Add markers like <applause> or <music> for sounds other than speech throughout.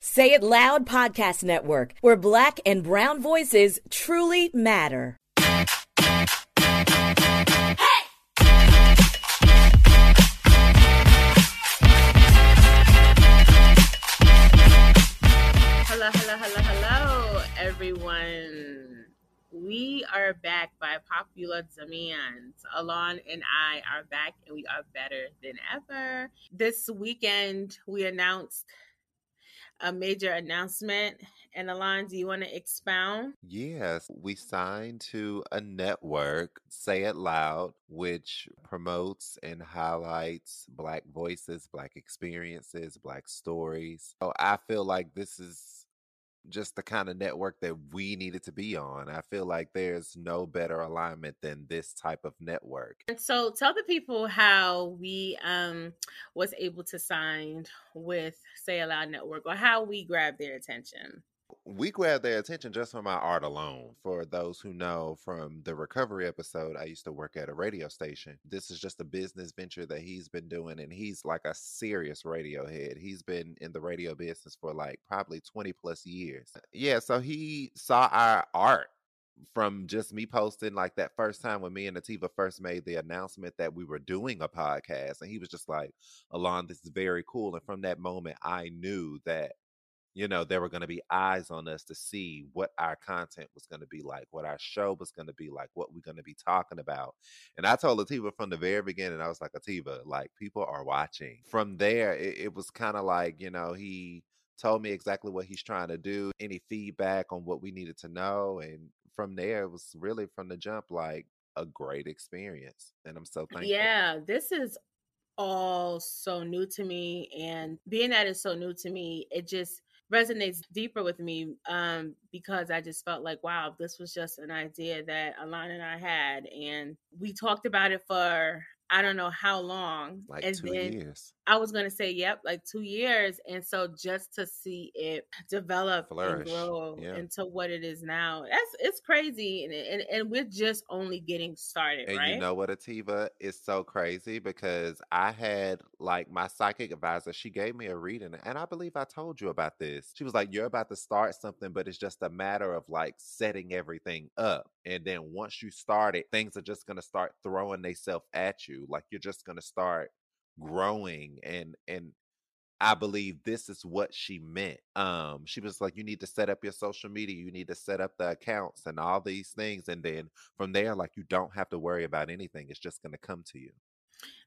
Say It Loud Podcast Network, where black and brown voices truly matter. Hello, hello, hello, hello, everyone. We are back by popular demand. Alon and I are back and we are better than ever. This weekend, we announced a major announcement. And Alon, do you want to expound? Yes, we signed to a network, Say It Loud, which promotes and highlights Black voices, Black experiences, Black stories. So I feel like this is just the kind of network that we needed to be on. I feel like there's no better alignment than this type of network. And so tell the people how we um was able to sign with Say It Loud Network or how we grabbed their attention we grabbed their attention just from my art alone. For those who know from the recovery episode, I used to work at a radio station. This is just a business venture that he's been doing, and he's like a serious radio head. He's been in the radio business for like probably 20 plus years. Uh, yeah, so he saw our art from just me posting like that first time when me and Nativa first made the announcement that we were doing a podcast. And he was just like, Alon, this is very cool. And from that moment, I knew that you know, there were going to be eyes on us to see what our content was going to be like, what our show was going to be like, what we're going to be talking about. And I told Ahtivah from the very beginning, I was like, Ahtivah, like people are watching. From there, it, it was kind of like, you know, he told me exactly what he's trying to do, any feedback on what we needed to know. And from there, it was really from the jump, like a great experience. And I'm so thankful. Yeah, this is all so new to me. And being that it's so new to me, it just, resonates deeper with me um, because I just felt like, wow, this was just an idea that Alana and I had. And we talked about it for I don't know how long. Like and two then years. I was gonna say, yep, like two years. And so just to see it develop Flourish. and grow Yeah. into what it is now, that's it's crazy. And and, and we're just only getting started, And right? you know what, Ahtivah is so crazy because I had like my psychic advisor, she gave me a reading, and I believe I told you about this. She was like, You're about to start something, but it's just a matter of like setting everything up. And then once you start it, things are just gonna start throwing themselves at you. Like you're just gonna start growing and and I believe this is what she meant. Um, she was like, you need to set up your social media, you need to set up the accounts and all these things. And then from there, like you don't have to worry about anything. It's just gonna come to you.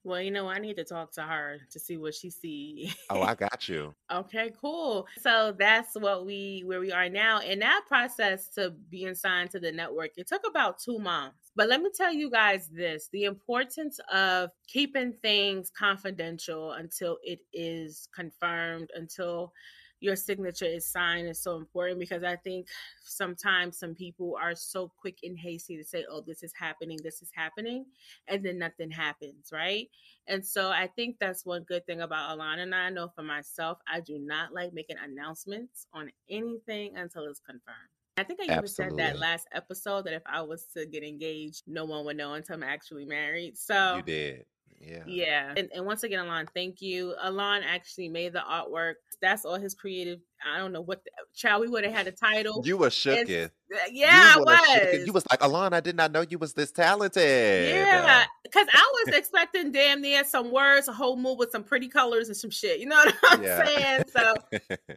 Well, you know, I need to talk to her to see what she see. Oh, I <laughs> got you. Okay, cool. So that's what we where we are now. And that process to being signed to the network, it took about two months. But let me tell you guys this the importance of keeping things confidential until it is confirmed, until your signature is signed is so important because I think sometimes some people are so quick and hasty to say, oh, this is happening, this is happening, and then nothing happens, right? And so I think that's one good thing about Alana and I. Know for myself, I do not like making announcements on anything until it's confirmed. I think I even said that last episode that if I was to get engaged, no one would know until I'm actually married. So You did. Yeah. yeah. And, and once again, Alon, thank you. Alon actually made the artwork. That's all his creative. I don't know what the uh, child we would have had a title. You were And- uh, yeah, you I was. You was like, Alon, I did not know you was this talented. Yeah, because I was expecting damn near some words, a whole move with some pretty colors and some shit. You know <laughs> what I'm Yeah. saying? So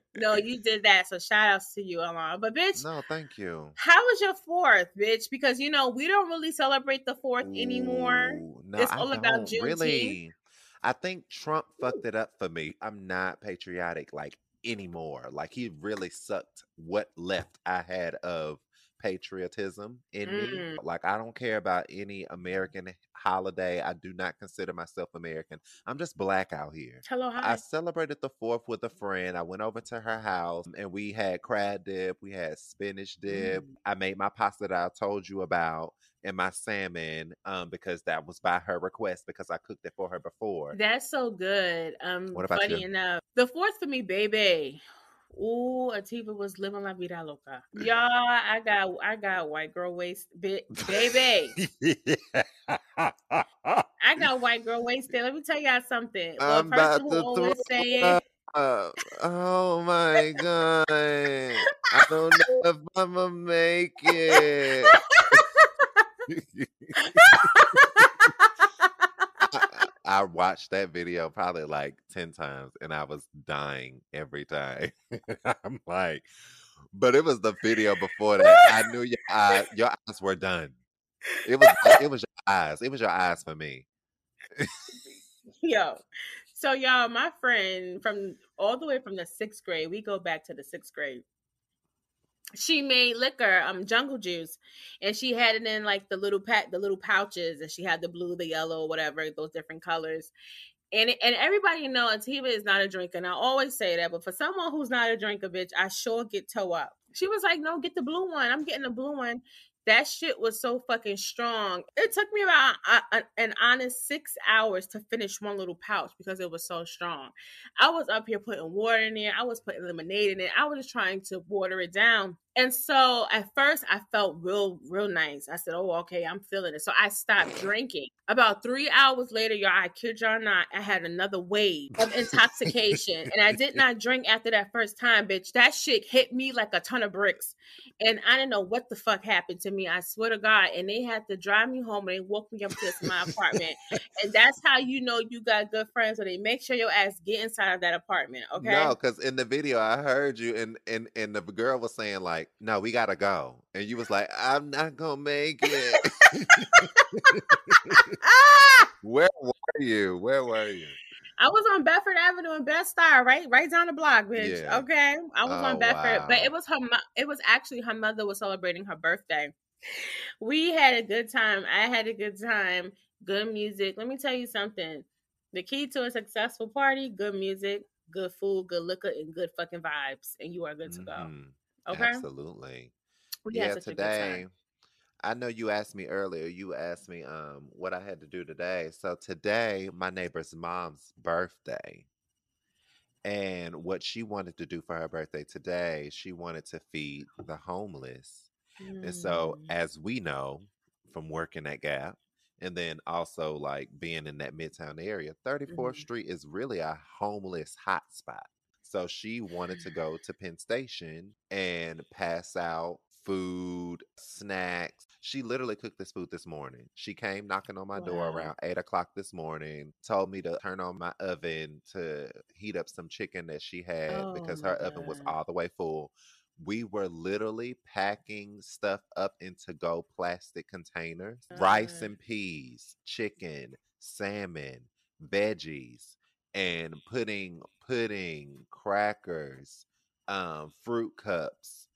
<laughs> no, you did that. So shout outs to you, Alon. But bitch, no, thank you. how was your fourth, bitch? Because you know we don't really celebrate the fourth anymore. No, It's I all about Juneteenth. really. I think Trump fucked it up for me. I'm not patriotic like anymore. Like he really sucked what left I had of patriotism in Mm. me. Like I don't care about any American holiday. I do not consider myself American. I'm just black out here. Hello, hi. I celebrated the fourth with a friend. I went over to her house and we had crab dip, we had spinach dip. Mm. I made my pasta that I told you about and my salmon um because that was by her request because I cooked it for her before. That's so good. Um, What about funny you? enough, the fourth for me, baby. Ooh, Ahtivah was living la vida loca. <laughs> Y'all, I got, I got white girl waist, bit, baby. I got white girl wasted. Let me tell y'all something. A I'm about to throw saying, up. oh my god. I don't know if I'ma make it. <laughs> <laughs> I, watched that video probably like 10 times and I was dying every time. <laughs> I'm like, but it was the video before that. I knew your eyes, your eyes were done. It was it was your eyes. It was your eyes for me. Yo. So y'all, my friend from all the way from the sixth grade, we go back to the sixth grade. She made liquor, um, jungle juice, and she had it in like the little pack, the little pouches, and she had the blue, the yellow, whatever, those different colors. And and everybody know Ahtivah is not a drinker, and I always say that. But for someone who's not a drinker, bitch, I sure get toe up. She was like, "No, get the blue one. I'm getting the blue one." That shit was so fucking strong. It took me about a, a- an honest six hours to finish one little pouch because it was so strong. I was up here putting water in there. I was putting lemonade in it. I was just trying to water it down. And so at first I felt real, real nice. I said, Oh, okay, I'm feeling it. So I stopped drinking. About three hours later, y'all, I kid y'all not, I had another wave of intoxication. and I did not drink after that first time, bitch. That shit hit me like a ton of bricks. And I didn't know what the fuck happened to me. I swear to God. And they had to drive me home and they woke me up to my apartment. and that's how you know you got good friends. So they make sure your ass get inside of that apartment. Okay. No, because in the video I heard you and and and the girl was saying like, "No, we gotta go," and you was like, "I'm not gonna make it." <laughs> Where were you? Where were you? I was on Bedford Avenue in Bed-Stuy, right, right down the block, bitch. Yeah. Okay, I was Oh, on Bedford, but it was her. mo- It was actually her mother was celebrating her birthday. We had a good time. I had a good time. Good music. Let me tell you something. The key to a successful party: good music, good food, good liquor, and good fucking vibes, and you are good to go. Mm-hmm. Okay. Absolutely. We had yeah, such a good today. time. I know you asked me earlier. You asked me um what I had to do today. So today, my neighbor's mom's birthday. And what she wanted to do for her birthday today, she wanted to feed the homeless. And so, Mm. as we know from working at Gap, and then also like being in that Midtown area, 34th Mhm. Street is really a homeless hotspot. So she wanted to go to Penn Station and pass out food, snacks. She literally cooked this food this morning. She came knocking on my door around eight o'clock this morning, told me to turn on my oven to heat up some chicken that she had Oh because her oven was all the way full we were literally packing stuff up into go plastic containers rice uh. and peas chicken salmon veggies and putting pudding crackers um fruit cups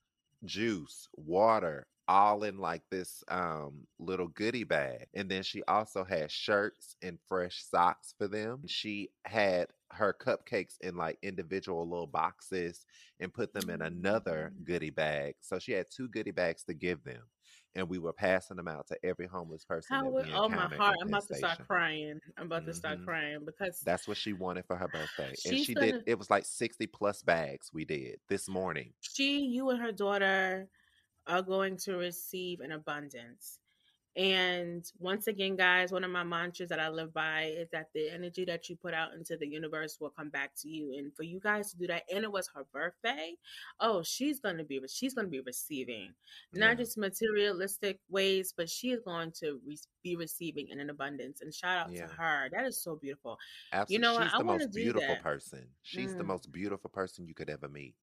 juice water all in like this um little goodie bag and then she also had shirts and fresh socks for them she had her cupcakes in like individual little boxes and put them in another Mm. goodie bag so she had two goodie bags to give them and we were passing them out to every homeless person How that would, we oh my heart! I'm about to start crying. I'm about to start mm-hmm. crying because that's what she wanted for her birthday and she gonna- did it was like 60 plus bags we did this morning she, you, and her daughter are going to receive an abundance. And once again, guys, one of my mantras that I live by is that the energy that you put out into the universe will come back to you. And for you guys to do that, and it was her birthday. Oh, she's gonna be she's gonna be receiving not Yeah. just materialistic ways, but she is going to re- be receiving in an abundance. And shout out Yeah. to her. That is so beautiful. Absolutely. know what? She's I the wanna most beautiful that. person. She's the Mm. most beautiful person you could ever meet.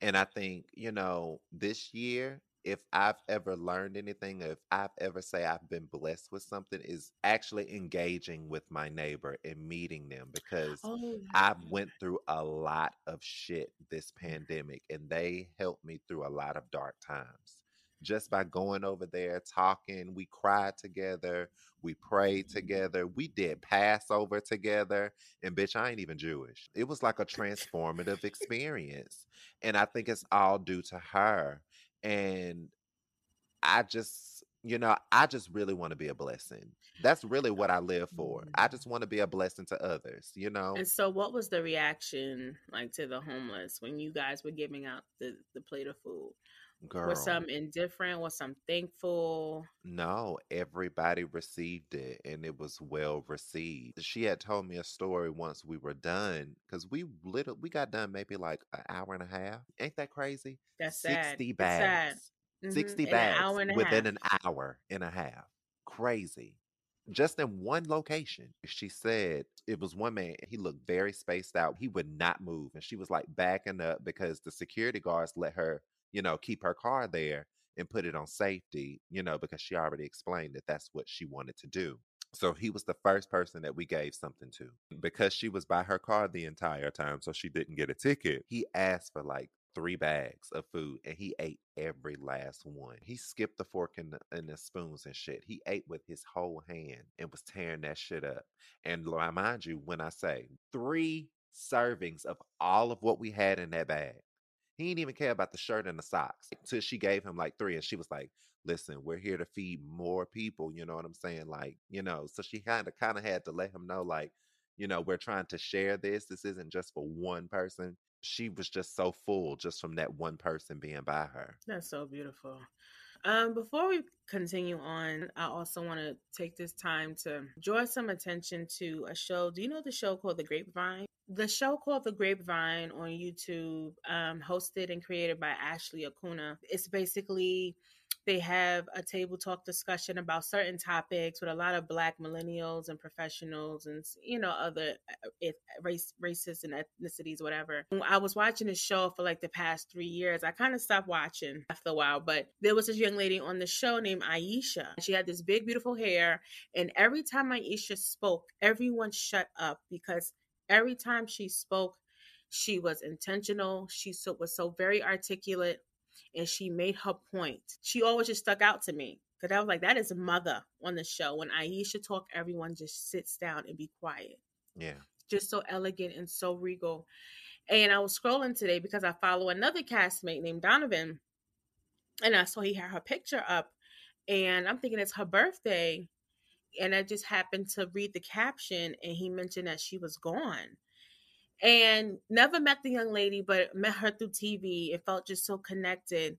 And I think, you know, this year, if I've ever learned anything, if I've ever say I've been blessed with something, is actually engaging with my neighbor and meeting them because Oh, I went through a lot of shit this mm. pandemic and they helped me through a lot of dark times. just by going over there, talking. We cried together. We prayed mm. together. We did Passover together. And bitch, I ain't even Jewish. It was like a <laughs> transformative experience. And I think it's all due to her. And I just, you know, I just really want to be a blessing. That's really what I live for. I mm. just want to be a blessing to others, you know. And so, what was the reaction like to the homeless when you guys were giving out the, the plate of food? Girl. Was some indifferent? Was some thankful? No, everybody received it and it was well received. She had told me a story once we were done because we little we got done maybe like an hour and a half. Ain't that crazy? That's sad. 60 It's bags. sad. Mhm. 60 In an bags hour and a within half. an hour and a half. Crazy. Just in one location. She said it was one man, he looked very spaced out. He would not move. And she was like backing up because the security guards let her, you know, keep her car there and put it on safety, you know, because she already explained that that's what she wanted to do. So he was the first person that we gave something to because she was by her car the entire time, so she didn't get a ticket. He asked for like three bags of food and he ate every last one. He skipped the fork and the, and the spoons and shit. He ate with his whole hand and was tearing that shit up. And mind you, when I say three servings of all of what we had in that bag, he didn't even care about the shirt and the socks until she gave him like three and she was like, listen, we're here to feed more people. You know what I'm saying? Like, you know, so she kind of kind of had to let him know, like, you know, we're trying to share this. This isn't just for one person. She was just so full just from that one person being by her. That's so beautiful. Um, before we continue on, I also want to take this time to draw some attention to a show. Do you know the show called The Grapevine? The show called The Grapevine on YouTube, um, hosted and created by Ashley Akunna. It's basically they have a table talk discussion about certain topics with a lot of black millennials and professionals and you know other uh, race races and ethnicities whatever. I was watching this show for like the past three years i kind of stopped watching after a while but there was this young lady on the show named aisha she had this big beautiful hair and every time aisha spoke everyone shut up because every time she spoke she was intentional. She so, was so very articulate and she made her point. She always just stuck out to me because I was like, that is mother on the show. When Aisha talk, everyone just sits down and be quiet. Yeah. Just so elegant and so regal. And I was scrolling today because I follow another castmate named Donovan, and I saw he had her picture up, and I'm thinking it's her birthday, and I just happened to read the caption, and he mentioned that she was gone and never met the young lady, but met her through TV and felt just so connected.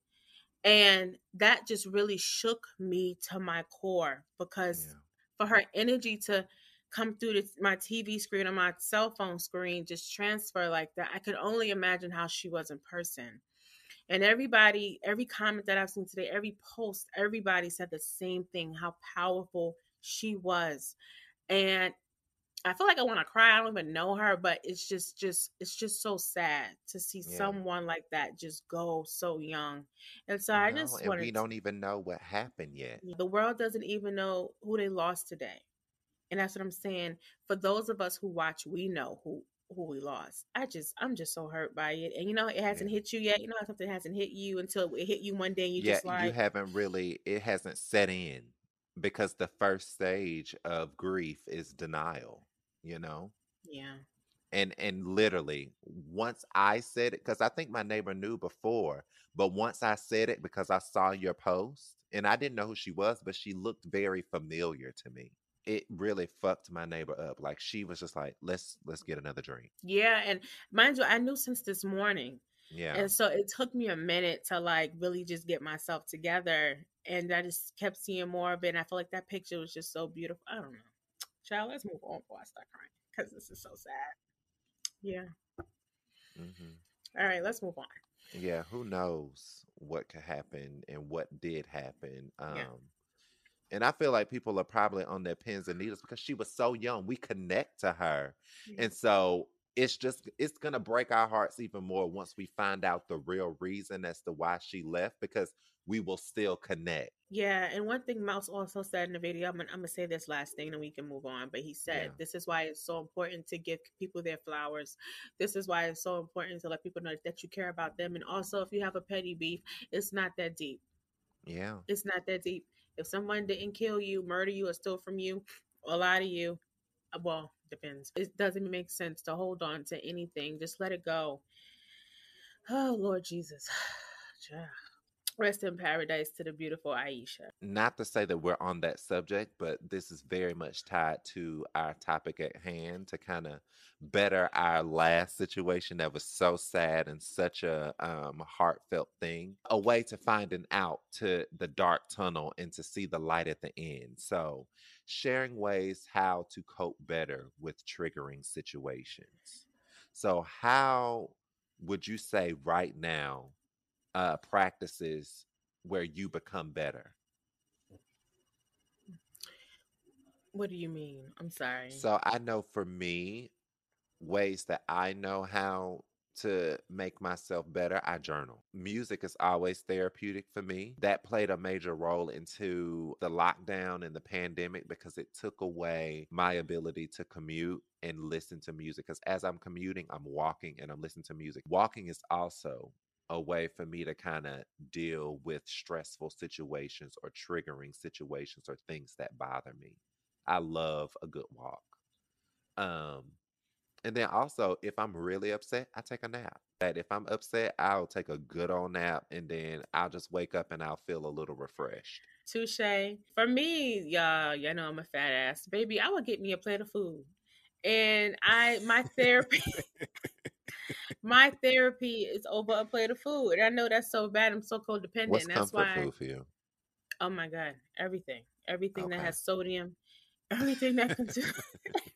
And that just really shook me to my core because Yeah. for her energy to come through the, my TV screen or my cell phone screen, just transfer like that, I could only imagine how she was in person. And everybody, every comment that I've seen today, every post, everybody said the same thing how powerful she was. And I feel like I want to cry. I don't even know her, but it's just, just, it's just so sad to see Yeah. someone like that just go so young. And so I just wanted we don't even know what happened yet. the world doesn't even know who they lost today. And that's what I'm saying. For those of us who watch, we know who who we lost. I just I'm just so hurt by it. And you know, it hasn't hit you yet. You know how something hasn't hit you until it hit you one day and you yeah, just like you haven't really it hasn't set in because the first stage of grief is denial, you know? Yeah. and and literally once i said it because i think my neighbor knew before but once i said it because i saw your post and i didn't know who she was but she looked very familiar to me it really fucked my neighbor up like she was just like let's let's get another drink Yeah. And mind you, I knew since this morning. yeah And so it took me a minute to like really just get myself together. And I just kept seeing more of it. And I feel like that picture was just so beautiful. I don't know. Child, let's move on before I start crying. Because this is so sad. Yeah. hmm All right, let's move on. yeah who knows what could happen and what did happen um Yeah. and i feel like people are probably on their pins and needles because she was so young we connect to her Yeah. And so it's just it's gonna break our hearts even more once we find out the real reason as to why she left because we will still connect. Yeah, and one thing Mouse also said in the video, I'm gonna, I'm gonna say this last thing and we can move on. But he said, Yeah. This is why it's so important to give people their flowers. This is why it's so important to let people know that you care about them. And also, if you have a petty beef, it's not that deep. Yeah. It's not that deep. If someone didn't kill you, murder you, or steal from you, or lie to you, well, depends. It doesn't make sense to hold on to anything. Just let it go. Oh, Lord Jesus. <sighs> Rest in paradise to the beautiful Aisha. Not to say that we're on that subject, but this is very much tied to our topic at hand to kind of better our last situation that was so sad and such a um, heartfelt thing. A way to find an out to the dark tunnel and to see the light at the end. So, sharing ways how to cope better with triggering situations. So, how would you say right now uh, practices where you become better? What do you mean? I'm sorry. So I know for me, ways that I know how to make myself better, I journal. Music is always therapeutic for me. That played a major role into the lockdown and the pandemic because it took away my ability to commute and listen to music. Because as I'm commuting, I'm walking and I'm listening to music. Walking is also a way for me to kind of deal with stressful situations or triggering situations or things that bother me. I love a good walk. Um, and then also, if I'm really upset, I take a nap. That if I'm upset, I'll take a good old nap and then I'll just wake up and I'll feel a little refreshed. Touche. For me, y'all, y'all know I'm a fat ass. Baby, I would get me a plate of food. And I my therapy <laughs> my therapy is over a plate of food. And I know that's so bad. I'm so codependent. What's and that's why food for you? oh my God, everything. Everything that has sodium, everything that contains <laughs> <laughs>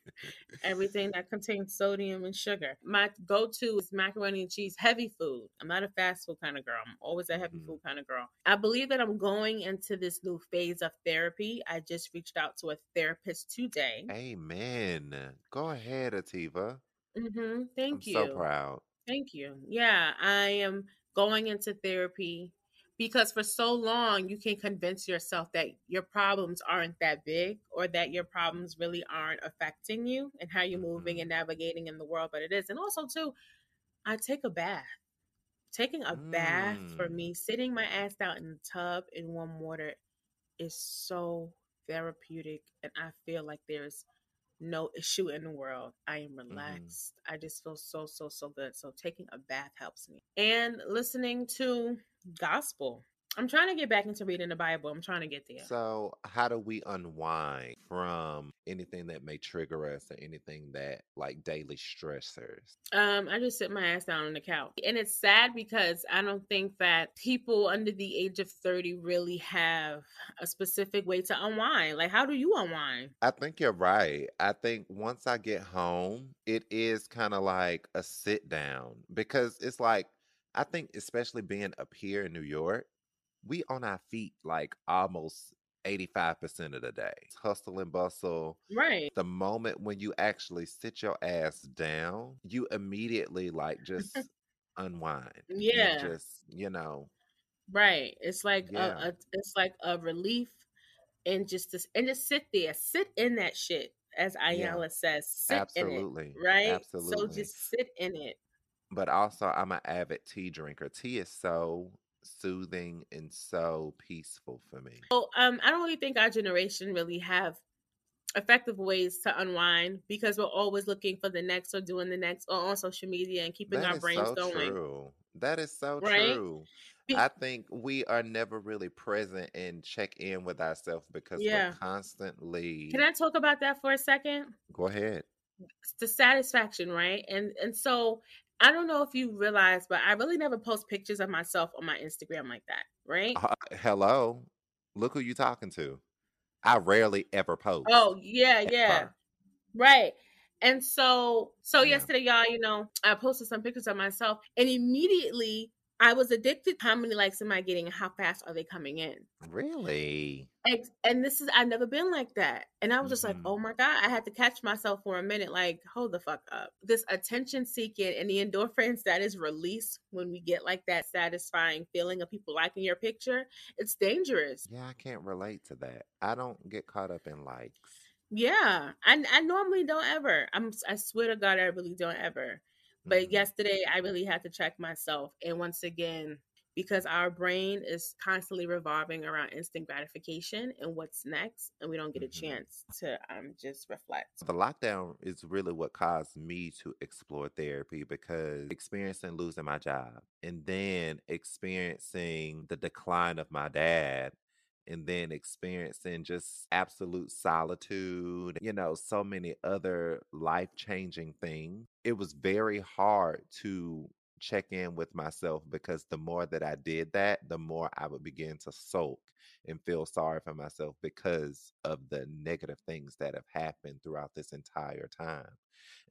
everything that contains sodium and sugar. My go-to is macaroni and cheese, heavy food. I'm not a fast food kind of girl. I'm always a heavy Mhm. food kind of girl. I believe that I'm going into this new phase of therapy. I just reached out to a therapist today. Amen. Go ahead, Ahtivah. hmm Thank I'm you. so proud. Thank you. Yeah, I am going into therapy because for so long you can convince yourself that your problems aren't that big or that your problems really aren't affecting you and how you're moving Mhm. and navigating in the world, but it is. And also too, I take a bath. Taking a bath for Mm. me, sitting my ass out in the tub in warm water is so therapeutic and I feel like there's no issue in the world. I am Mm-hmm. relaxed. I just feel so, so, so good. So taking a bath helps me. And listening to gospel. I'm trying to get back into reading the Bible. I'm trying to get there. So, how do we unwind from anything that may trigger us or anything that like daily stressors? Um, I just sit my ass down on the couch. And it's sad because I don't think that people under the age of 30 really have a specific way to unwind. Like, how do you unwind? I think you're right. I think once I get home, it is kind of like a sit down because it's like, I think, especially being up here in New York, we on our feet like almost 85% of the day. It's hustle and bustle. Right. The moment when you actually sit your ass down, you immediately like just <laughs> unwind. Yeah. just, you know, Right. It's like Yeah. a, a it's like a relief and just to, and just sit there. Sit in that shit, as Yeah. Ayala says. Sit absolutely. in it. Right? Absolutely. So just sit in it. but also I'm an avid tea drinker. Tea is so soothing and so peaceful for me. So um I don't really think our generation really have effective ways to unwind because we're always looking for the next or doing the next or on social media and keeping That our is brains so going. true. That is so Right? true. Be- I think we are never really present and check in with ourselves because Yeah. we're constantly. Can I talk about that for a second? Go ahead. It's the satisfaction, right? And and so I don't know if you realize, but I really never post pictures of myself on my Instagram like that, right? Uh, hello. Look who you're talking to. I rarely ever post. Oh, yeah, yeah. ever. Right. And so so Yeah. yesterday, y'all, you know, I posted some pictures of myself and immediately I was addicted. How many likes am I getting? How fast are they coming in? Really? Ex- And this is I've never been like that. And I was just like, Mhm. oh my God. I had to catch myself for a minute, like, hold the fuck up. This attention seeking and the endorphins that is released when we get like that satisfying feeling of people liking your picture, it's dangerous. Yeah, I can't relate to that. I don't get caught up in likes. Yeah. I I normally don't ever. I'm I swear to God, I really don't ever. But Mhm. yesterday I really had to check myself. And once again, because our brain is constantly revolving around instant gratification and what's next, and we don't get a Mhm. chance to um, just reflect. The lockdown is really what caused me to explore therapy because experiencing losing my job and then experiencing the decline of my dad and then experiencing just absolute solitude, you know, so many other life changing things. It was very hard to check in with myself because the more that I did that, the more I would begin to sulk and feel sorry for myself because of the negative things that have happened throughout this entire time.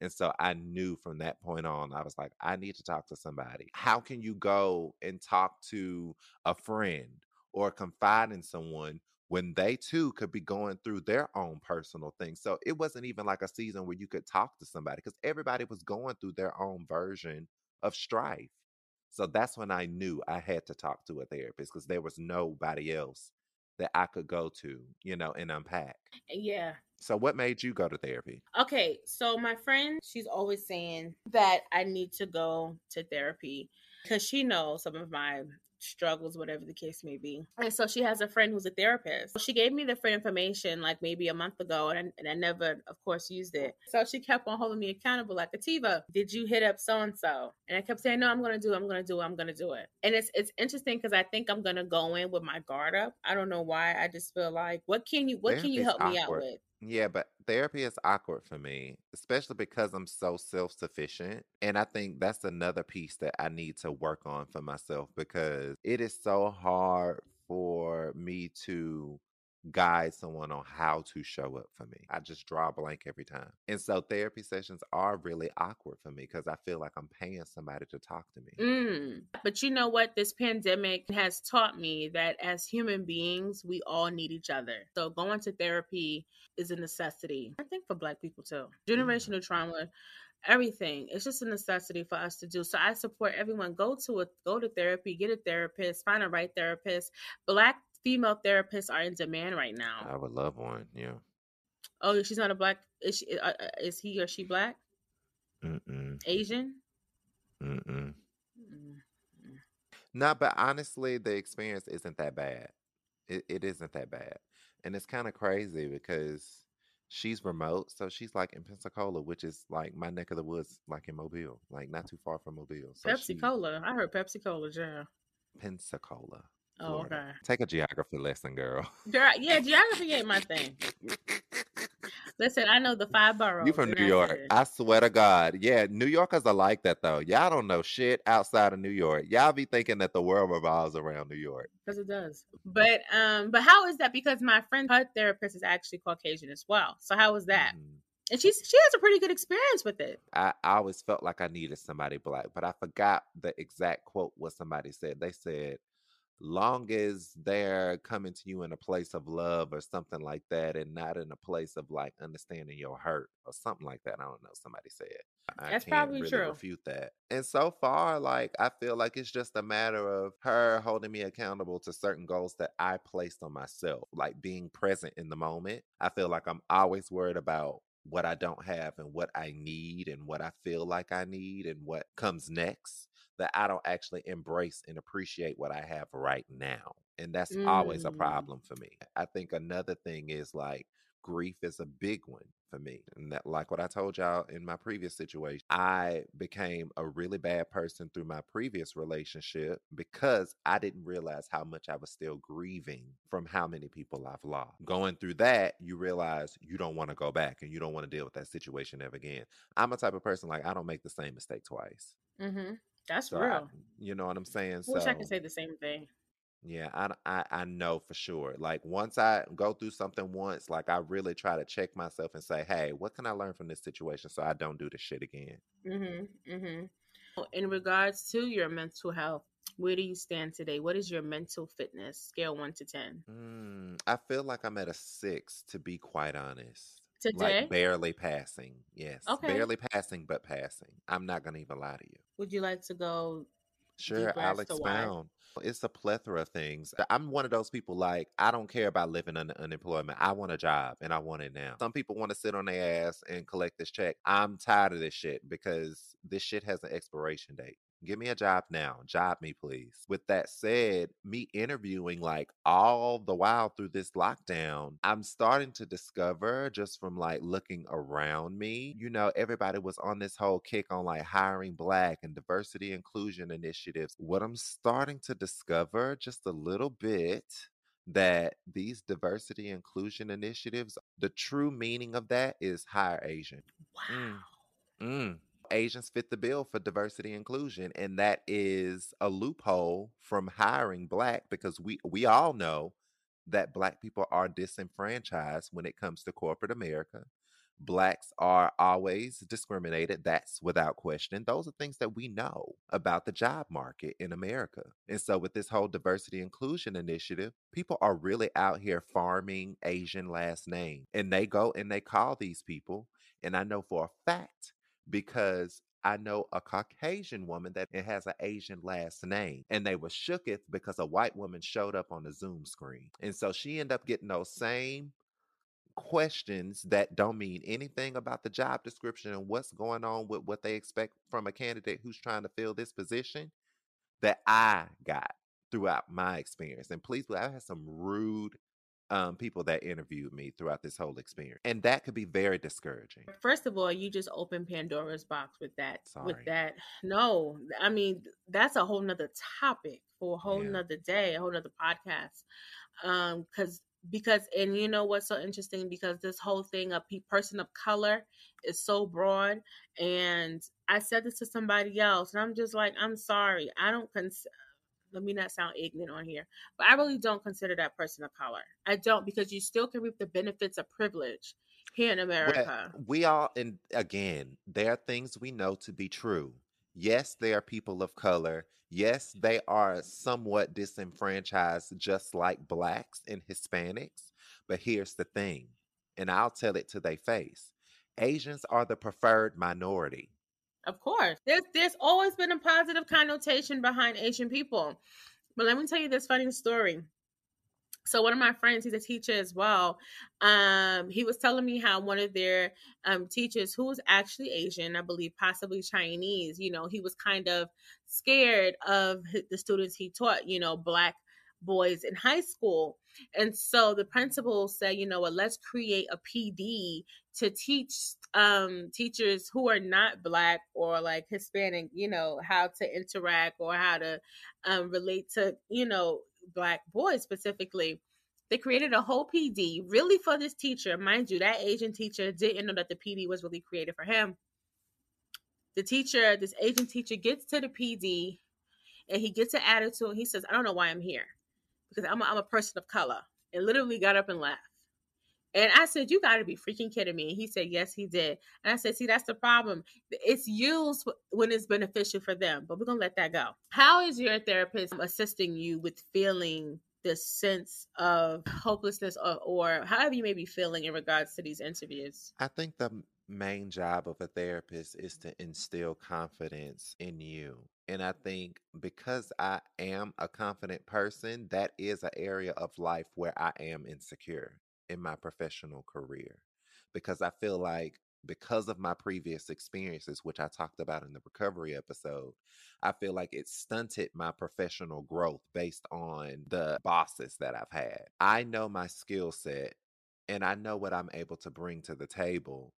And so I knew from that point on, I was like, I need to talk to somebody. How can you go and talk to a friend or confide in someone when they too could be going through their own personal things? So it wasn't even like a season where you could talk to somebody because everybody was going through their own version of strife. So that's when I knew I had to talk to a therapist because there was nobody else that I could go to, you know, and unpack. Uh, yeah. So what made you go to therapy? Okay, so my friend, she's always saying that I need to go to therapy because she knows some of my struggles, whatever the case may be. And so she has a friend who's a therapist. She gave me the free information like maybe a month ago, and I, and I never, of course, used it. So she kept on holding me accountable, like Ahtivah, did you hit up so and so? And I kept saying, no, I'm gonna do it, I'm gonna do it, I'm gonna do it. And it's it's interesting because I think I'm gonna go in with my guard up. I don't know why. I just feel like, what can you what can you help me out with? Yeah, but therapy is awkward for me, especially because I'm so self sufficient. And I think that's another piece that I need to work on for myself because it is so hard for me to guide someone on how to show up for me. I just draw a blank every time. And so therapy sessions are really awkward for me because I feel like I'm paying somebody to talk to me. Mm. But you know what? This pandemic has taught me that as human beings, we all need each other. So going to therapy is a necessity. I think for Black people too. Generational trauma, everything. It's just a necessity for us to do. So I support everyone. Go to a go to therapy, get a therapist, find a right therapist. Black female therapists are in demand right now. I would love one. Yeah. Oh, she's not a black. Is she? Uh, uh, is he or she black? Mm-mm. Asian? Mm-mm. Mm. No, but honestly, the experience isn't that bad. It, it isn't that bad. And it's kind of crazy because she's remote. So she's like in Pensacola, which is like my neck of the woods, like in Mobile, like not too far from Mobile. So Pepsi Cola. I heard Pepsi Cola, yeah. Pensacola. Oh, Florida. okay. Take a geography lesson, girl. Girl, yeah, <laughs> geography ain't my thing. Listen, I know the five boroughs. You from New York. I swear to God. Yeah, New Yorkers are like that though. Y'all don't know shit outside of New York. Y'all be thinking that the world revolves around New York. Because it does. But um, but how is that? Because my friend, her therapist is actually Caucasian as well. So how is that? Mhm. And she's she has a pretty good experience with it. I, I always felt like I needed somebody black, but I forgot the exact quote what somebody said. They said, long as they're coming to you in a place of love or something like that, and not in a place of like understanding your hurt or something like that. I don't know. Somebody said. I That's probably really true. refute that. And so far, like I feel like it's just a matter of her holding me accountable to certain goals that I placed on myself, like being present in the moment. I feel like I'm always worried about what I don't have and what I need and what I feel like I need and what comes next that I don't actually embrace and appreciate what I have right now. And that's always a Mm. problem for me. I think another thing is like grief is a big one for me. And that like what I told y'all in my previous situation, I became a really bad person through my previous relationship because I didn't realize how much I was still grieving from how many people I've lost. Going through that, you realize you don't want to go back and you don't want to deal with that situation ever again. I'm a type of person like I don't make the same mistake twice. Mm-hmm. That's So I, real. you know what I'm saying? I wish I could say the same thing. yeah, I, I I know for sure. Like once I go through something once, like I really try to check myself and say, "Hey, what can I learn from this situation so I don't do this shit again?" Mm-hmm. Mm-hmm. In regards to your mental health, where do you stand today? What is your mental fitness scale one to ten? Mm, I feel like I'm at a six, to be quite honest. Today? Like barely passing. Yes, Okay. barely passing, but passing. I'm not gonna even lie to you. Would you like to go Sure, I'll expound. It's a plethora of things. I'm one of those people like I don't care about living under unemployment. I want a job and I want it now. Some people want to sit on their ass and collect this check. I'm tired of this shit because this shit has an expiration date. Give me a job now. Job me, please. With that said, me interviewing like all the while through this lockdown, I'm starting to discover just from like looking around me, you know, everybody was on this whole kick on like hiring black and diversity inclusion initiatives. What I'm starting to discover just a little bit that these diversity inclusion initiatives, the true meaning of that is hire Asian. Wow. Mm. Mm. Asians fit the bill for diversity inclusion, and that is a loophole from hiring black because we we all know that black people are disenfranchised when it comes to corporate America. Blacks are always discriminated. That's without question. Those are things that we know about the job market in America. And so, with this whole diversity inclusion initiative, people are really out here farming Asian last name. And they go and they call these people. And I know for a fact because I know a Caucasian woman that has an Asian last name, and they were shooketh because a white woman showed up on the Zoom screen, and so she ended up getting those same questions that don't mean anything about the job description and what's going on with what they expect from a candidate who's trying to fill this position that I got throughout my experience. And please, I had some rude um, people that interviewed me throughout this whole experience, and that could be very discouraging. First of all, you just opened Pandora's box with that. Sorry. With that, no, I mean that's a whole nother topic for a whole Yeah. nother day, a whole nother podcast. Um, because because and you know what's so interesting because this whole thing of pe- person of color is so broad and i said this to somebody else and i'm just like i'm sorry i don't cons- let me not sound ignorant on here but i really don't consider that person of color i don't because you still can reap the benefits of privilege here in Well, america we all, and again, there are things we know to be true. Yes, they are people of color. Yes, they are somewhat disenfranchised, just like blacks and Hispanics. But here's the thing, and I'll tell it to their face Asians are the preferred minority. Of course. There's there's always been a positive connotation behind Asian people. But let me tell you this funny story. So one of my friends, he's a teacher as well. Um, he was telling me how one of their um, teachers, who was actually Asian, I believe possibly Chinese, you know, he was kind of scared of the students he taught, you know, black boys in high school. And so the principal said, you know what, let's create a PD to teach um teachers who are not black or like hispanic you know how to interact or how to um relate to you know black boys specifically. They created a whole pd really for this teacher. Mind you that asian teacher didn't know that the pd was really created for him. The teacher this asian teacher gets to the pd and he gets an attitude. He says i don't know why i'm here because i'm a, I'm a person of color and literally got up and left and I said, You got to be freaking kidding me. And he said, Yes, he did. And I said, See, that's the problem. It's used when it's beneficial for them, but we're going to let that go. How is your therapist assisting you with feeling this sense of hopelessness or, or however you may be feeling in regards to these interviews? I think the main job of a therapist is to instill confidence in you. And I think because I am a confident person, that is an area of life where I am insecure in my professional career. Because I feel like because of my previous experiences, which I talked about in the recovery episode, I feel like it stunted my professional growth based on the bosses that I've had. I know my skill set and I know what I'm able to bring to the table.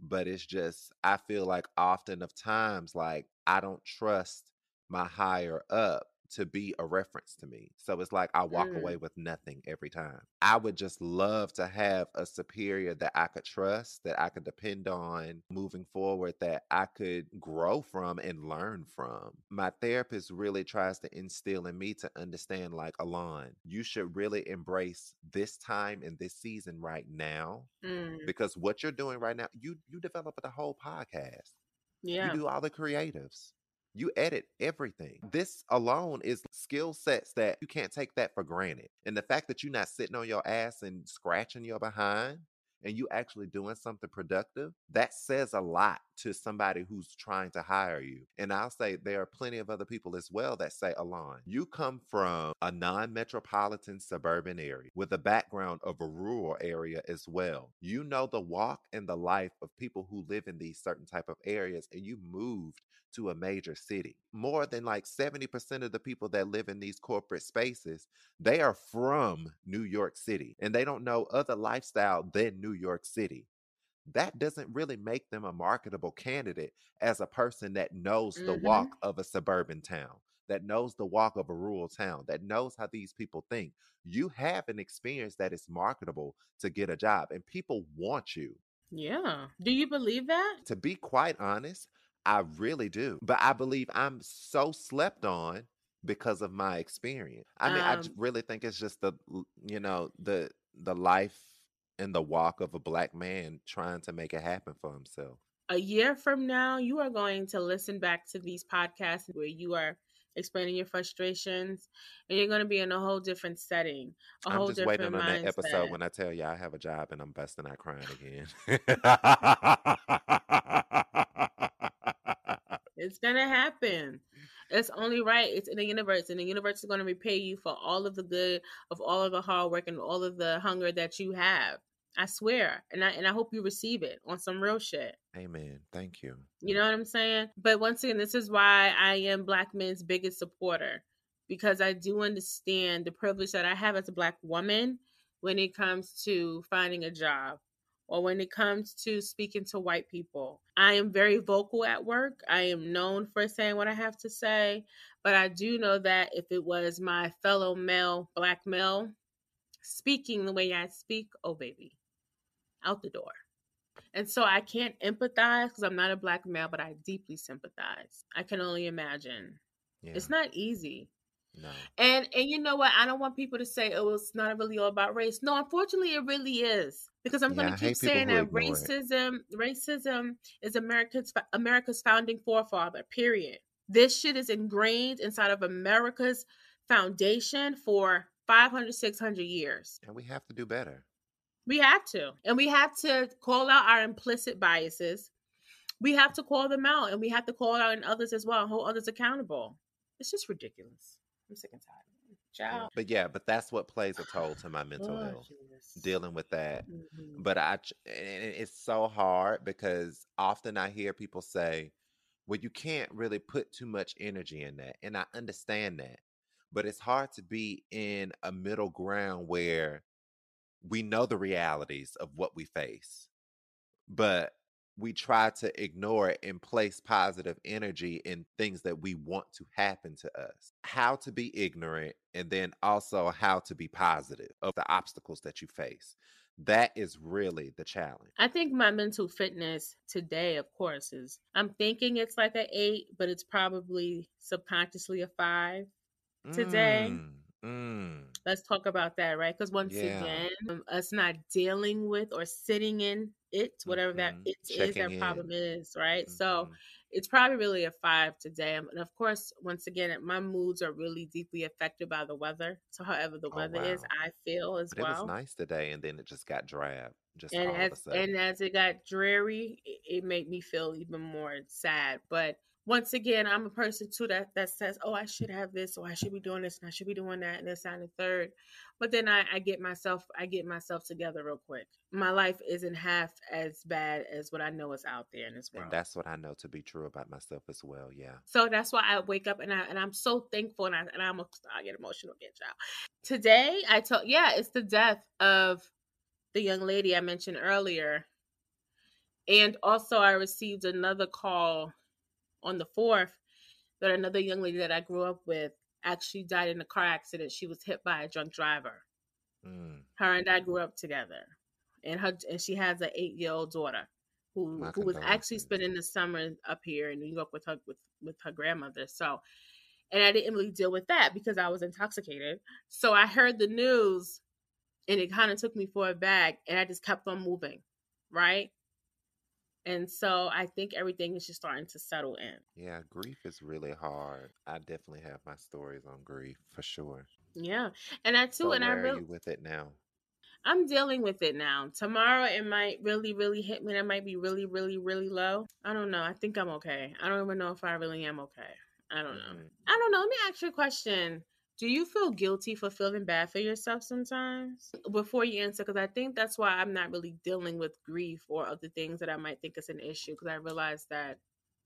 But it's just, I feel like often of times, like I don't trust my higher up to be a reference to me. So it's like I walk Mm. away with nothing every time. I would just love to have a superior that I could trust, that I could depend on moving forward, that I could grow from and learn from. My therapist really tries to instill in me to understand like, Alon, you should really embrace this time and this season right now Mm, because what you're doing right now, you you developed a whole podcast. yeah. You do all the creatives. You edit everything. This alone is skill sets that you can't take that for granted. And the fact that you're not sitting on your ass and scratching your behind and you actually doing something productive, that says a lot to somebody who's trying to hire you. And I'll say there are plenty of other people as well that say, Alon, you come from a non metropolitan suburban area with a background of a rural area as well. You know the walk and the life of people who live in these certain type of areas, and you moved to a major city. More than like 70% of the people that live in these corporate spaces, they are from New York City and they don't know other lifestyle than New York City. That doesn't really make them a marketable candidate as a person that knows the Mm-hmm. walk of a suburban town, that knows the walk of a rural town, that knows how these people think. You have an experience that is marketable to get a job, and people want you. Yeah. Do you believe that? To be quite honest, I really do. But I believe I'm so slept on because of my experience. I mean, I Um, really think it's just the you know, the the life and the walk of a black man trying to make it happen for himself. a year from now, you are going to listen back to these podcasts where you are explaining your frustrations, and you're going to be in a whole different setting, a I'm whole just different waiting on that episode when I tell you I have a job and I'm busting out crying again. It's going to happen. It's only right. It's in the universe, and the universe is going to repay you for all of the good of all of the hard work and all of the hunger that you have. I swear, and I and I hope you receive it on some real shit. Amen. Thank you. You know what I'm saying? But once again, this is why I am Black men's biggest supporter because I do understand the privilege that I have as a Black woman when it comes to finding a job or when it comes to speaking to white people. I am very vocal at work. I am known for saying what I have to say, but I do know that if it was my fellow male, Black male, speaking the way I speak, oh baby, out the door. And so I can't empathize because I'm not a black male, but I deeply sympathize. I can only imagine. Yeah. It's not easy. no. And and you know what? I don't want people to say, "Oh, it's not really all about race." No, unfortunately, it really is because I'm going to keep saying that ignore it. racism, racism is America's America's founding forefather. Period. This shit is ingrained inside of America's foundation for 500, 600 years. And we have to do better. We have to. And we have to call out our implicit biases. We have to call them out and we have to call out in others as well and hold others accountable. It's just ridiculous. I'm sick and tired. Ciao. But yeah, but that's what plays a toll to my mental Oh, health. Jesus. Dealing with that. Mhm. But I, ch- and it- it's so hard because often I hear people say, well, you can't really put too much energy in that. And I understand that. But it's hard to be in a middle ground where we know the realities of what we face, but we try to ignore and place positive energy in things that we want to happen to us. How to be ignorant, and then also how to be positive of the obstacles that you face. That is really the challenge. I think my mental fitness today, of course, is I'm thinking it's like an eight, but it's probably subconsciously a five. Today. Mm, mm. Let's talk about that, right? Because once Yeah. again, um, us not dealing with or sitting in it, whatever that Mhm. it is, Checking that in. problem is, right? So Mhm. it's probably really a five today. Um, And of course, once again, my moods are really deeply affected by the weather. So, however the Oh, weather is. I feel as But it was nice today, and then it just got drab. Just and all of a as and as it got dreary, it, it made me feel even more sad. But once again, I'm a person too that that says, "Oh, I should have this, or I should be doing this, and I should be doing that, and this and the third. But then I, I get myself I get myself together real quick. My life isn't half as bad as what I know is out there in this world. and that's what I know to be true about myself as well. Yeah. So that's why I wake up and I and I'm so thankful and I and I'm I get emotional again, child. Today I told yeah, it's the death of the young lady I mentioned earlier. And also I received another call on the fourth that another young lady that I grew up with actually died in a car accident. She was hit by a drunk driver. Mm. Her and I grew up together. And her and she has an eight year old daughter who My who was actually spending the summer up here in New York with her with, with her grandmother. So and I didn't really deal with that because I was intoxicated. So I heard the news and it kind of took me for a bag and I just kept on moving. Right. And so I think everything is just starting to settle in. Yeah, grief is really hard. I definitely have my stories on grief for sure. Yeah. And I too So and I really you with it now? I'm dealing with it now. Tomorrow it might really, really hit me. That might be really, really, really low. I don't know. I think I'm okay. I don't even know if I really am okay. I don't know. Mhm. I don't know. Let me ask you a question. Do you feel guilty for feeling bad for yourself sometimes? Before you answer, because I think that's why I'm not really dealing with grief or other things that I might think is an issue, because I realize that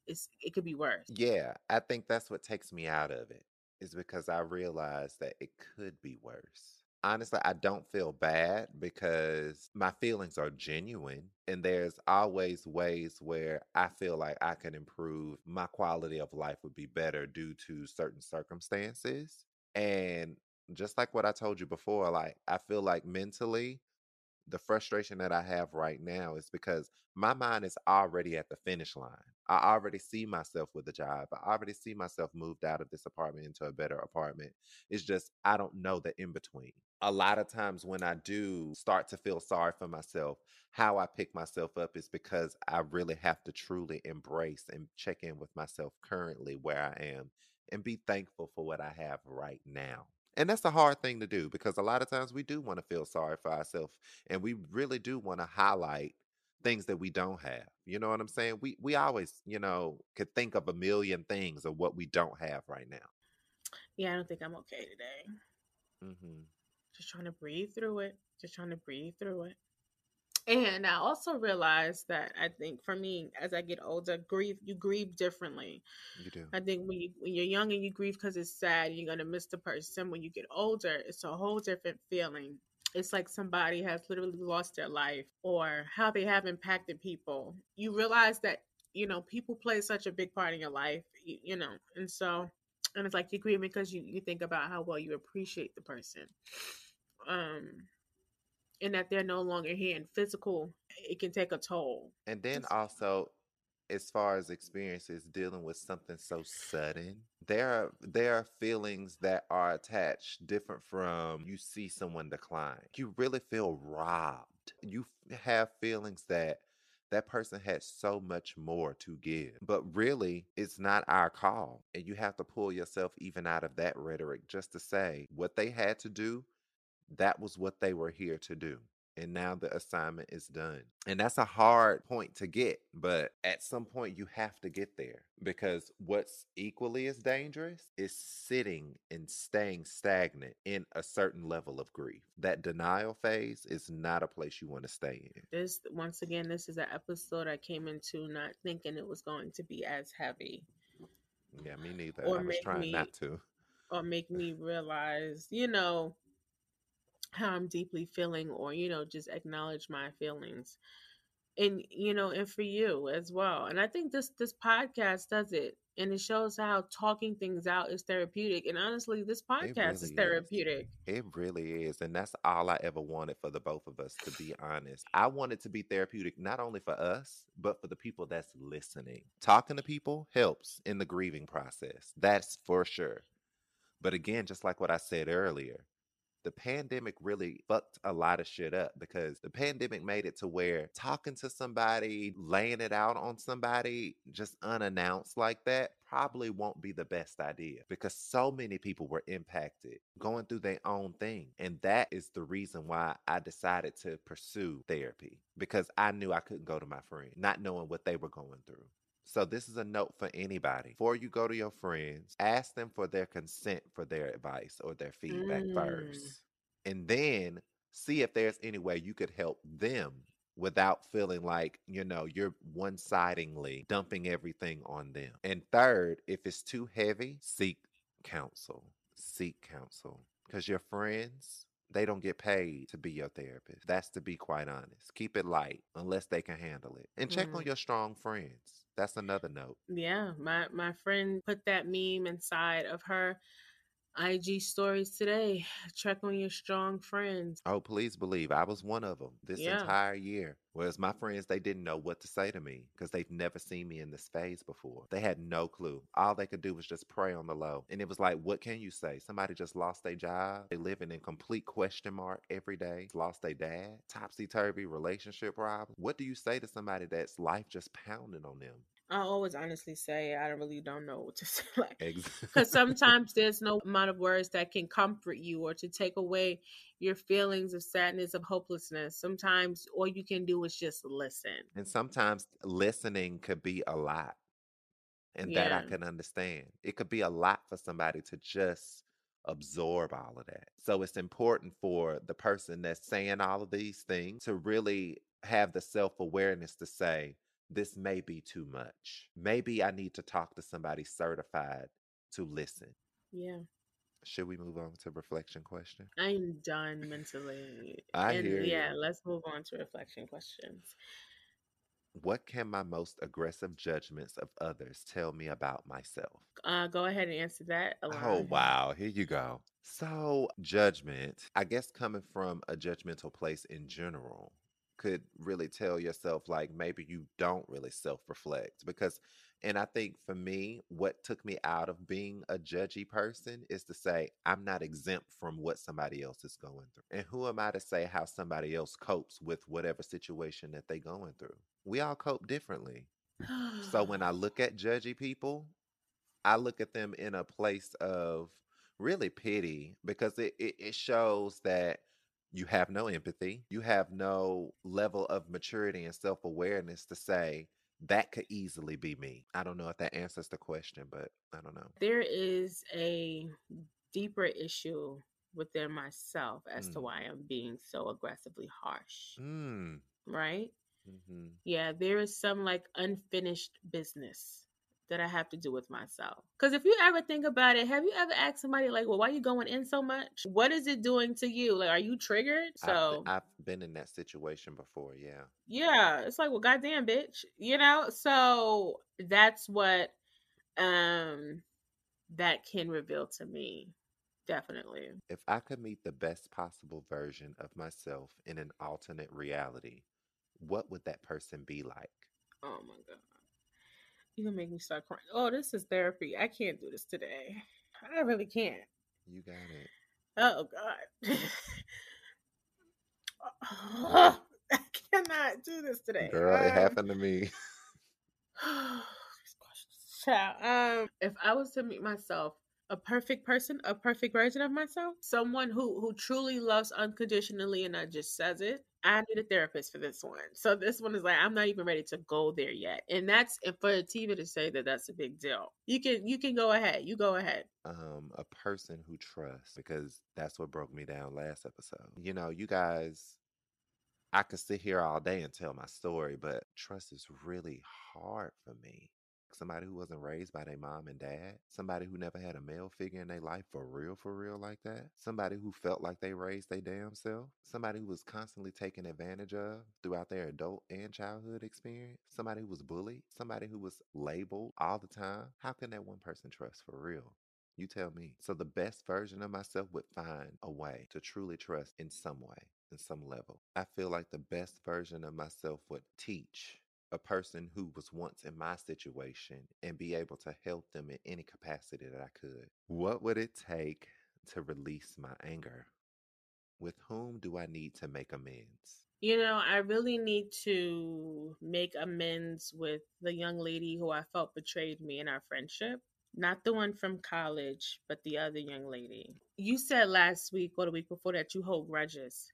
it's it could be worse. Yeah, I think that's what takes me out of it, is because I realize that it could be worse. Honestly, I don't feel bad because my feelings are genuine, and there's always ways where I feel like I can improve. My quality of life would be better due to certain circumstances. And just like what I told you before, like I feel like mentally, the frustration that I have right now is because my mind is already at the finish line. I already see myself with a job. I already see myself moved out of this apartment into a better apartment. It's just, I don't know the in between. A lot of times when I do start to feel sorry for myself, how I pick myself up is because I really have to truly embrace and check in with myself currently where I am and be thankful for what I have right now. And that's a hard thing to do because a lot of times we do want to feel sorry for ourselves and we really do want to highlight things that we don't have. You know what I'm saying? We we always, you know, could think of a million things of what we don't have right now. Yeah, I don't think I'm okay today. hmm Just trying to breathe through it. Just trying to breathe through it. And I also realized that I think for me, as I get older, grief you grieve differently. You do. I think when you when you're young and you grieve because it's sad, you're gonna miss the person. When you get older, it's a whole different feeling. It's like somebody has literally lost their life or how they have impacted people. You realize that you know people play such a big part in your life, you, you know, and so and it's like you grieve because you you think about how well you appreciate the person, um, and that they're no longer here in physical. It can take a toll. And then also as far as experiences dealing with something so sudden, there are there are feelings that are attached different from you see someone decline. You really feel robbed. You f- have feelings that that person had so much more to give. But really, it's not our call. And you have to pull yourself even out of that rhetoric just to say what they had to do, that was what they were here to do. And now the assignment is done. And that's a hard point to get, but at some point you have to get there because what's equally as dangerous is sitting and staying stagnant in a certain level of grief. That denial phase is not a place you want to stay in. This once again, this is an episode I came into not thinking it was going to be as heavy Yeah, me neither. Or I was trying me- not to. or make me realize, you know, how I'm deeply feeling or, you know, just acknowledge my feelings. And you know, and for you as well. And I think this this podcast does it. And it shows how talking things out is therapeutic. And honestly, this podcast is really is. therapeutic. It really is. And that's all I ever wanted for the both of us, to be honest. I want it to be therapeutic, not only for us, but for the people that's listening. Talking to people helps in the grieving process. That's for sure. But again, just like what I said earlier, the pandemic really fucked a lot of shit up because the pandemic made it to where talking to somebody, laying it out on somebody just unannounced like that probably won't be the best idea because so many people were impacted going through their own thing. And that is the reason why I decided to pursue therapy because I knew I couldn't go to my friend, not knowing what they were going through. So, this is a note for anybody. Before you go to your friends, ask them for their consent for their advice or their feedback Mm. first. And then see if there's any way you could help them without feeling like, you know, you're one-sidedly dumping everything on them. And third, if it's too heavy, seek counsel. Seek counsel. Because your friends, they don't get paid to be your therapist. That's to be quite honest. Keep it light unless they can handle it. And check on Mm. your strong friends. That's another note. Yeah, my my friend put that meme inside of her IG stories today. <sighs> Check on your strong friends. Oh, please believe I was one of them this Yeah. entire year. Whereas my friends, they didn't know what to say to me because they've never seen me in this phase before. They had no clue. All they could do was just pray on the low. And it was like, what can you say? Somebody just lost their job. They living in complete question mark every day. Lost their dad. Topsy turvy relationship problem. What do you say to somebody that's life just pounding on them? I always honestly say I really don't know what to <laughs> say. Like, because <laughs> sometimes there's no amount of words that can comfort you or to take away your feelings of sadness, of hopelessness. Sometimes all you can do is just listen. and sometimes listening could be a lot. And that I can understand. It could be a lot for somebody to just absorb all of that. So it's important for the person that's saying all of these things to really have the self awareness to say, this may be too much. Maybe I need to talk to somebody certified to listen. Yeah. Should we move on to reflection question? I'm done mentally. I and hear yeah, you. let's move on to reflection questions. What can my most aggressive judgments of others tell me about myself? Uh, go ahead and answer that. Oh, wow. Here you go. So, judgment, I guess coming from a judgmental place in general, could really tell yourself, like, maybe you don't really self reflect. Because, and I think for me, what took me out of being a judgy person is to say, I'm not exempt from what somebody else is going through. And who am I to say how somebody else copes with whatever situation that they're going through? We all cope differently. So, when I <gasps> look at judgy people, I look at them in a place of really pity because it, it, it shows that you have no empathy. You have no level of maturity and self awareness to say, that could easily be me. I don't know if that answers the question, but I don't know. there is a deeper issue within myself as to Mm. why I'm being so aggressively harsh, Mm. right? hmm Yeah, there is some like unfinished business that I have to do with myself. Because if you ever think about it, have you ever asked somebody like, "Well, why are you going in so much? What is it doing to you? Like, are you triggered?" So, I've, I've been in that situation before. Yeah. yeah, it's like, well, goddamn, bitch, you know. So that's what um that can reveal to me, definitely. If I could meet the best possible version of myself in an alternate reality, what would that person be like? Oh my god. You gonna make me start crying. Oh, this is therapy. I can't do this today. I really can't. You got it. Oh god. <laughs> I cannot do this today. Girl, it Um, happened to me. <sighs> Child, um, if I was to meet myself, a perfect person, a perfect version of myself, someone who who truly loves unconditionally and not just says it, I need a therapist for this one. So this one is like I'm not even ready to go there yet, and that's and for Tiva to say that that's a big deal. You can you can go ahead. You go ahead. um a person who trusts because that's what broke me down last episode. You know, you guys I could sit here all day and tell my story, but trust is really hard for me. Somebody who wasn't raised by their mom and dad, somebody who never had a male figure in their life for real, for real like that, somebody who felt like they raised their damn self, somebody who was constantly taken advantage of throughout their adult and childhood experience, somebody who was bullied, somebody who was labeled all the time. How can that one person trust for real? You tell me. So the best version of myself would find a way to truly trust in some way, in some level. I feel like the best version of myself would teach a person who was once in my situation and be able to help them in any capacity that I could. What would it take to release my anger? With whom do I need to make amends? You know, I really need to make amends with the young lady who I felt betrayed me in our friendship. Not the one from college, but the other young lady. You said last week or the week before that you hold grudges.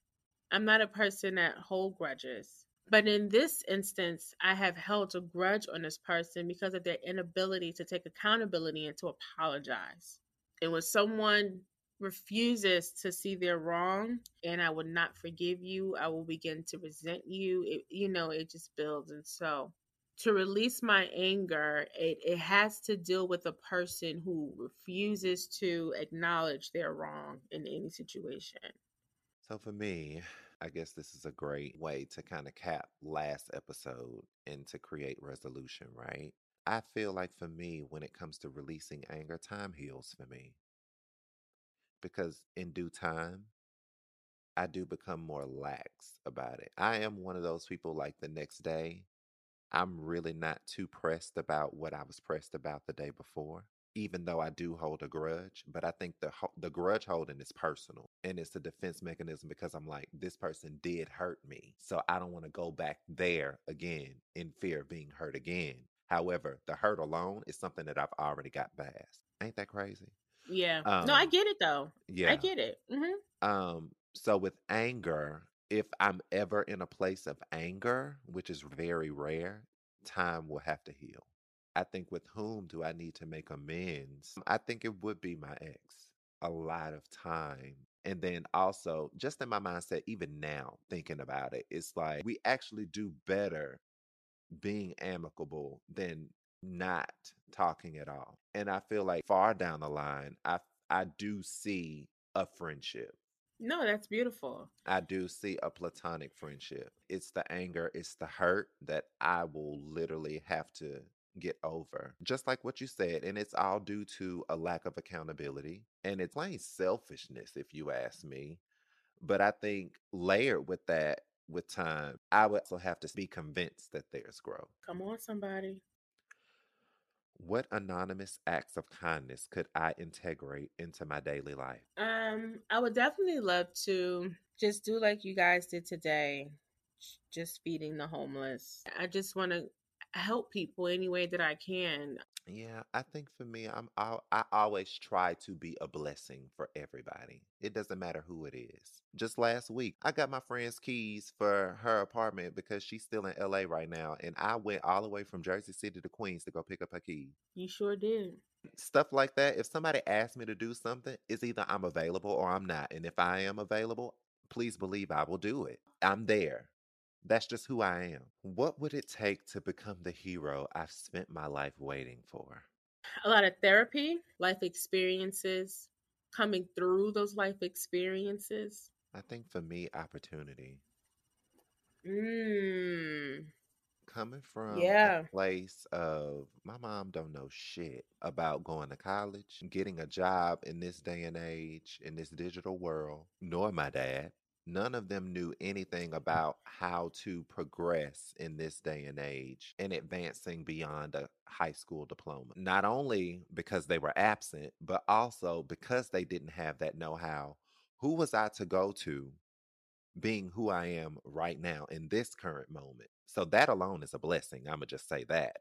I'm not a person that hold grudges. But in this instance, I have held a grudge on this person because of their inability to take accountability and to apologize. And when someone refuses to see their wrong and I will not forgive you, I will begin to resent you. It, you know, it just builds. And so to release my anger, it, it has to deal with a person who refuses to acknowledge their wrong in any situation. So for me, I guess this is a great way to kind of cap last episode and to create resolution, right? I feel like for me, when it comes to releasing anger, time heals for me. Because in due time, I do become more lax about it. I am one of those people like the next day, I'm really not too pressed about what I was pressed about the day before, even though I do hold a grudge. But I think the the grudge holding is personal and it's a defense mechanism because I'm like, this person did hurt me. So I don't want to go back there again in fear of being hurt again. However, the hurt alone is something that I've already got past. Ain't that crazy? Yeah. Um, no, I get it though. yeah. I get it. hmm Um, so with anger, if I'm ever in a place of anger, which is very rare, time will have to heal. I think with whom do I need to make amends? I think it would be my ex a lot of time. And then also, just in my mindset, even now, thinking about it, it's like we actually do better being amicable than not talking at all. And I feel like far down the line, I I do see a friendship. No, that's beautiful. I do see a platonic friendship. It's the anger, it's the hurt that I will literally have to get over. Just like what you said. And it's all due to a lack of accountability. And it's plain selfishness, if you ask me. But I think layered with that, with time, I would also have to be convinced that there's growth. Come on, somebody. What anonymous acts of kindness could I integrate into my daily life? Um, I would definitely love to just do like you guys did today, just feeding the homeless. I just want to help people any way that I can. Yeah, I think for me, I'm I, I always try to be a blessing for everybody. It doesn't matter who it is. Just last week, I got my friend's keys for her apartment because she's still in LA right now, and I went all the way from Jersey City to Queens to go pick up her keys. You sure did. Stuff like that. If somebody asks me to do something, it's either I'm available or I'm not. And if I am available, please believe I will do it. I'm there. That's just who I am. What would it take to become the hero I've spent my life waiting for? A lot of therapy, life experiences, coming through those life experiences. I think for me, opportunity. Mm, Coming from yeah. a place of my mom don't know shit about going to college, getting a job in this day and age, in this digital world, nor my dad. None of them knew anything about how to progress in this day and age and advancing beyond a high school diploma. Not only because they were absent, but also because they didn't have that know how. Who was I to go to being who I am right now in this current moment. So that alone is a blessing. I'm going to just say that.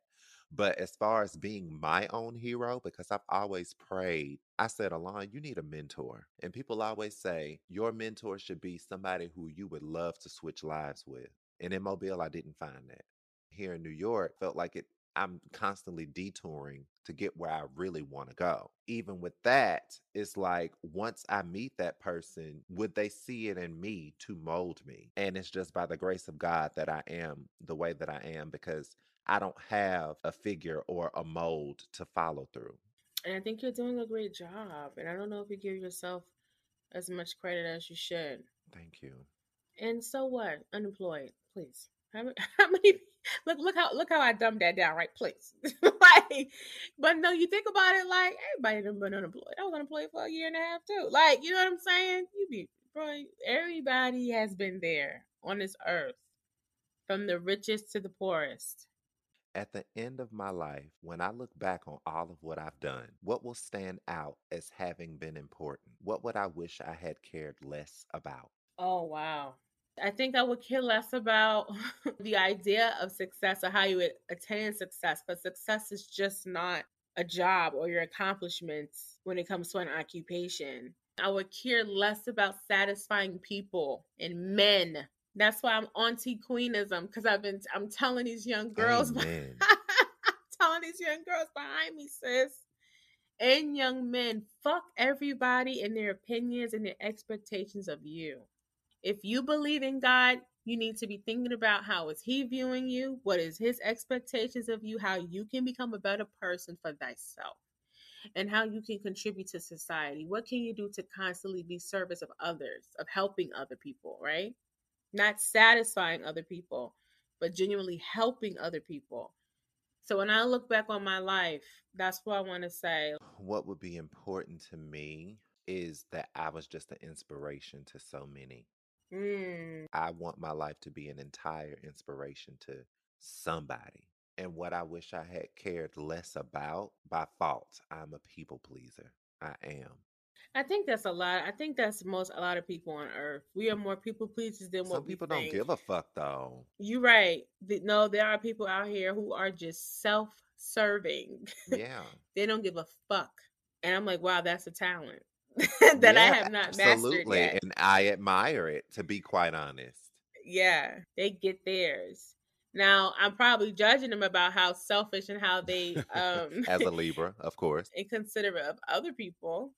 But as far as being my own hero, because I've always prayed, I said, Alon, you need a mentor. And people always say, your mentor should be somebody who you would love to switch lives with. And in Mobile, I didn't find that. Here in New York, felt like it. I'm constantly detouring to get where I really want to go. Even with that, it's like once I meet that person, would they see it in me to mold me? And it's just by the grace of God that I am the way that I am because I don't have a figure or a mold to follow through. And I think you're doing a great job. And I don't know if you give yourself as much credit as you should. Thank you. And so what? Unemployed, please. How many? <laughs> How many look, look how look how I dumbed that down, right? Please, <laughs> like, but no, you think about it, like everybody done been unemployed. I was unemployed for a year and a half too. Like, you know what I'm saying? You be, bro. Everybody has been there on this earth, from the richest to the poorest. At the end of my life, when I look back on all of what I've done, what will stand out as having been important? What would I wish I had cared less about? Oh wow. I think I would care less about <laughs> the idea of success or how you attain success, but success is just not a job or your accomplishments when it comes to an occupation. I would care less about satisfying people and men. That's why I'm anti queenism because I've been I'm telling these young girls. <laughs> I'm telling these young girls behind me, sis, and young men, fuck everybody and their opinions and their expectations of you. If you believe in God, you need to be thinking about how is he viewing you, what is his expectations of you, how you can become a better person for thyself, and how you can contribute to society. What can you do to constantly be service of others, of helping other people, right? Not satisfying other people, but genuinely helping other people. So when I look back on my life, that's what I want to say. What would be important to me is that I was just an inspiration to so many. Mm, I want my life to be an entire inspiration to somebody. And what I wish I had cared less about by fault, I'm a people pleaser. I am. I think that's a lot. I think that's most a lot of people on earth. We are more people pleasers than what Some people don't give a fuck though. You're right. No, there are people out here who are just self-serving. Yeah. <laughs> they don't give a fuck. And I'm like, wow, that's a talent <laughs> that I have not mastered Absolutely. And I admire it, to be quite honest. Yeah, they get theirs. Now, I'm probably judging them about how selfish and how they <laughs> um As a Libra, of course. inconsiderate of other people.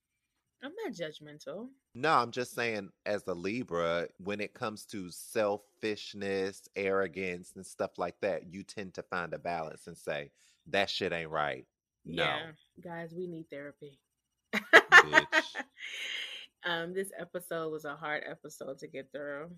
I'm not judgmental. No, I'm just saying, as a Libra, when it comes to selfishness, arrogance, and stuff like that, you tend to find a balance and say, that shit ain't right. No. Yeah, guys, we need therapy. Bitch. <laughs> um, this episode was a hard episode to get through.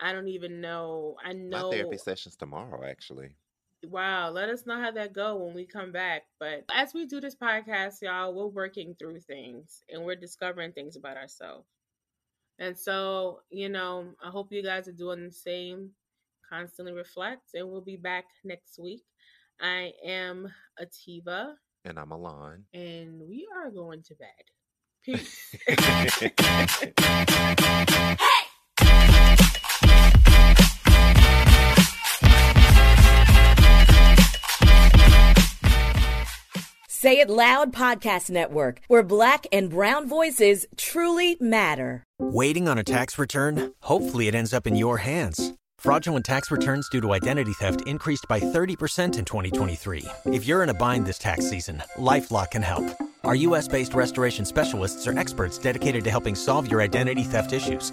I don't even know. I know. My therapy session's tomorrow, actually. Wow, let us know how that go when we come back. But as we do this podcast, y'all, we're working through things and we're discovering things about ourselves. And so, you know, I hope you guys are doing the same. Constantly reflect, and we'll be back next week. I am Ahtivah, And I'm Alon. and we are going to bed. <laughs> Peace. <laughs> <laughs> Say It Loud Podcast Network, where black and brown voices truly matter. Waiting on a tax return? Hopefully, it ends up in your hands. Fraudulent tax returns due to identity theft increased by 30% in 2023. If you're in a bind this tax season, LifeLock can help. Our US based restoration specialists are experts dedicated to helping solve your identity theft issues.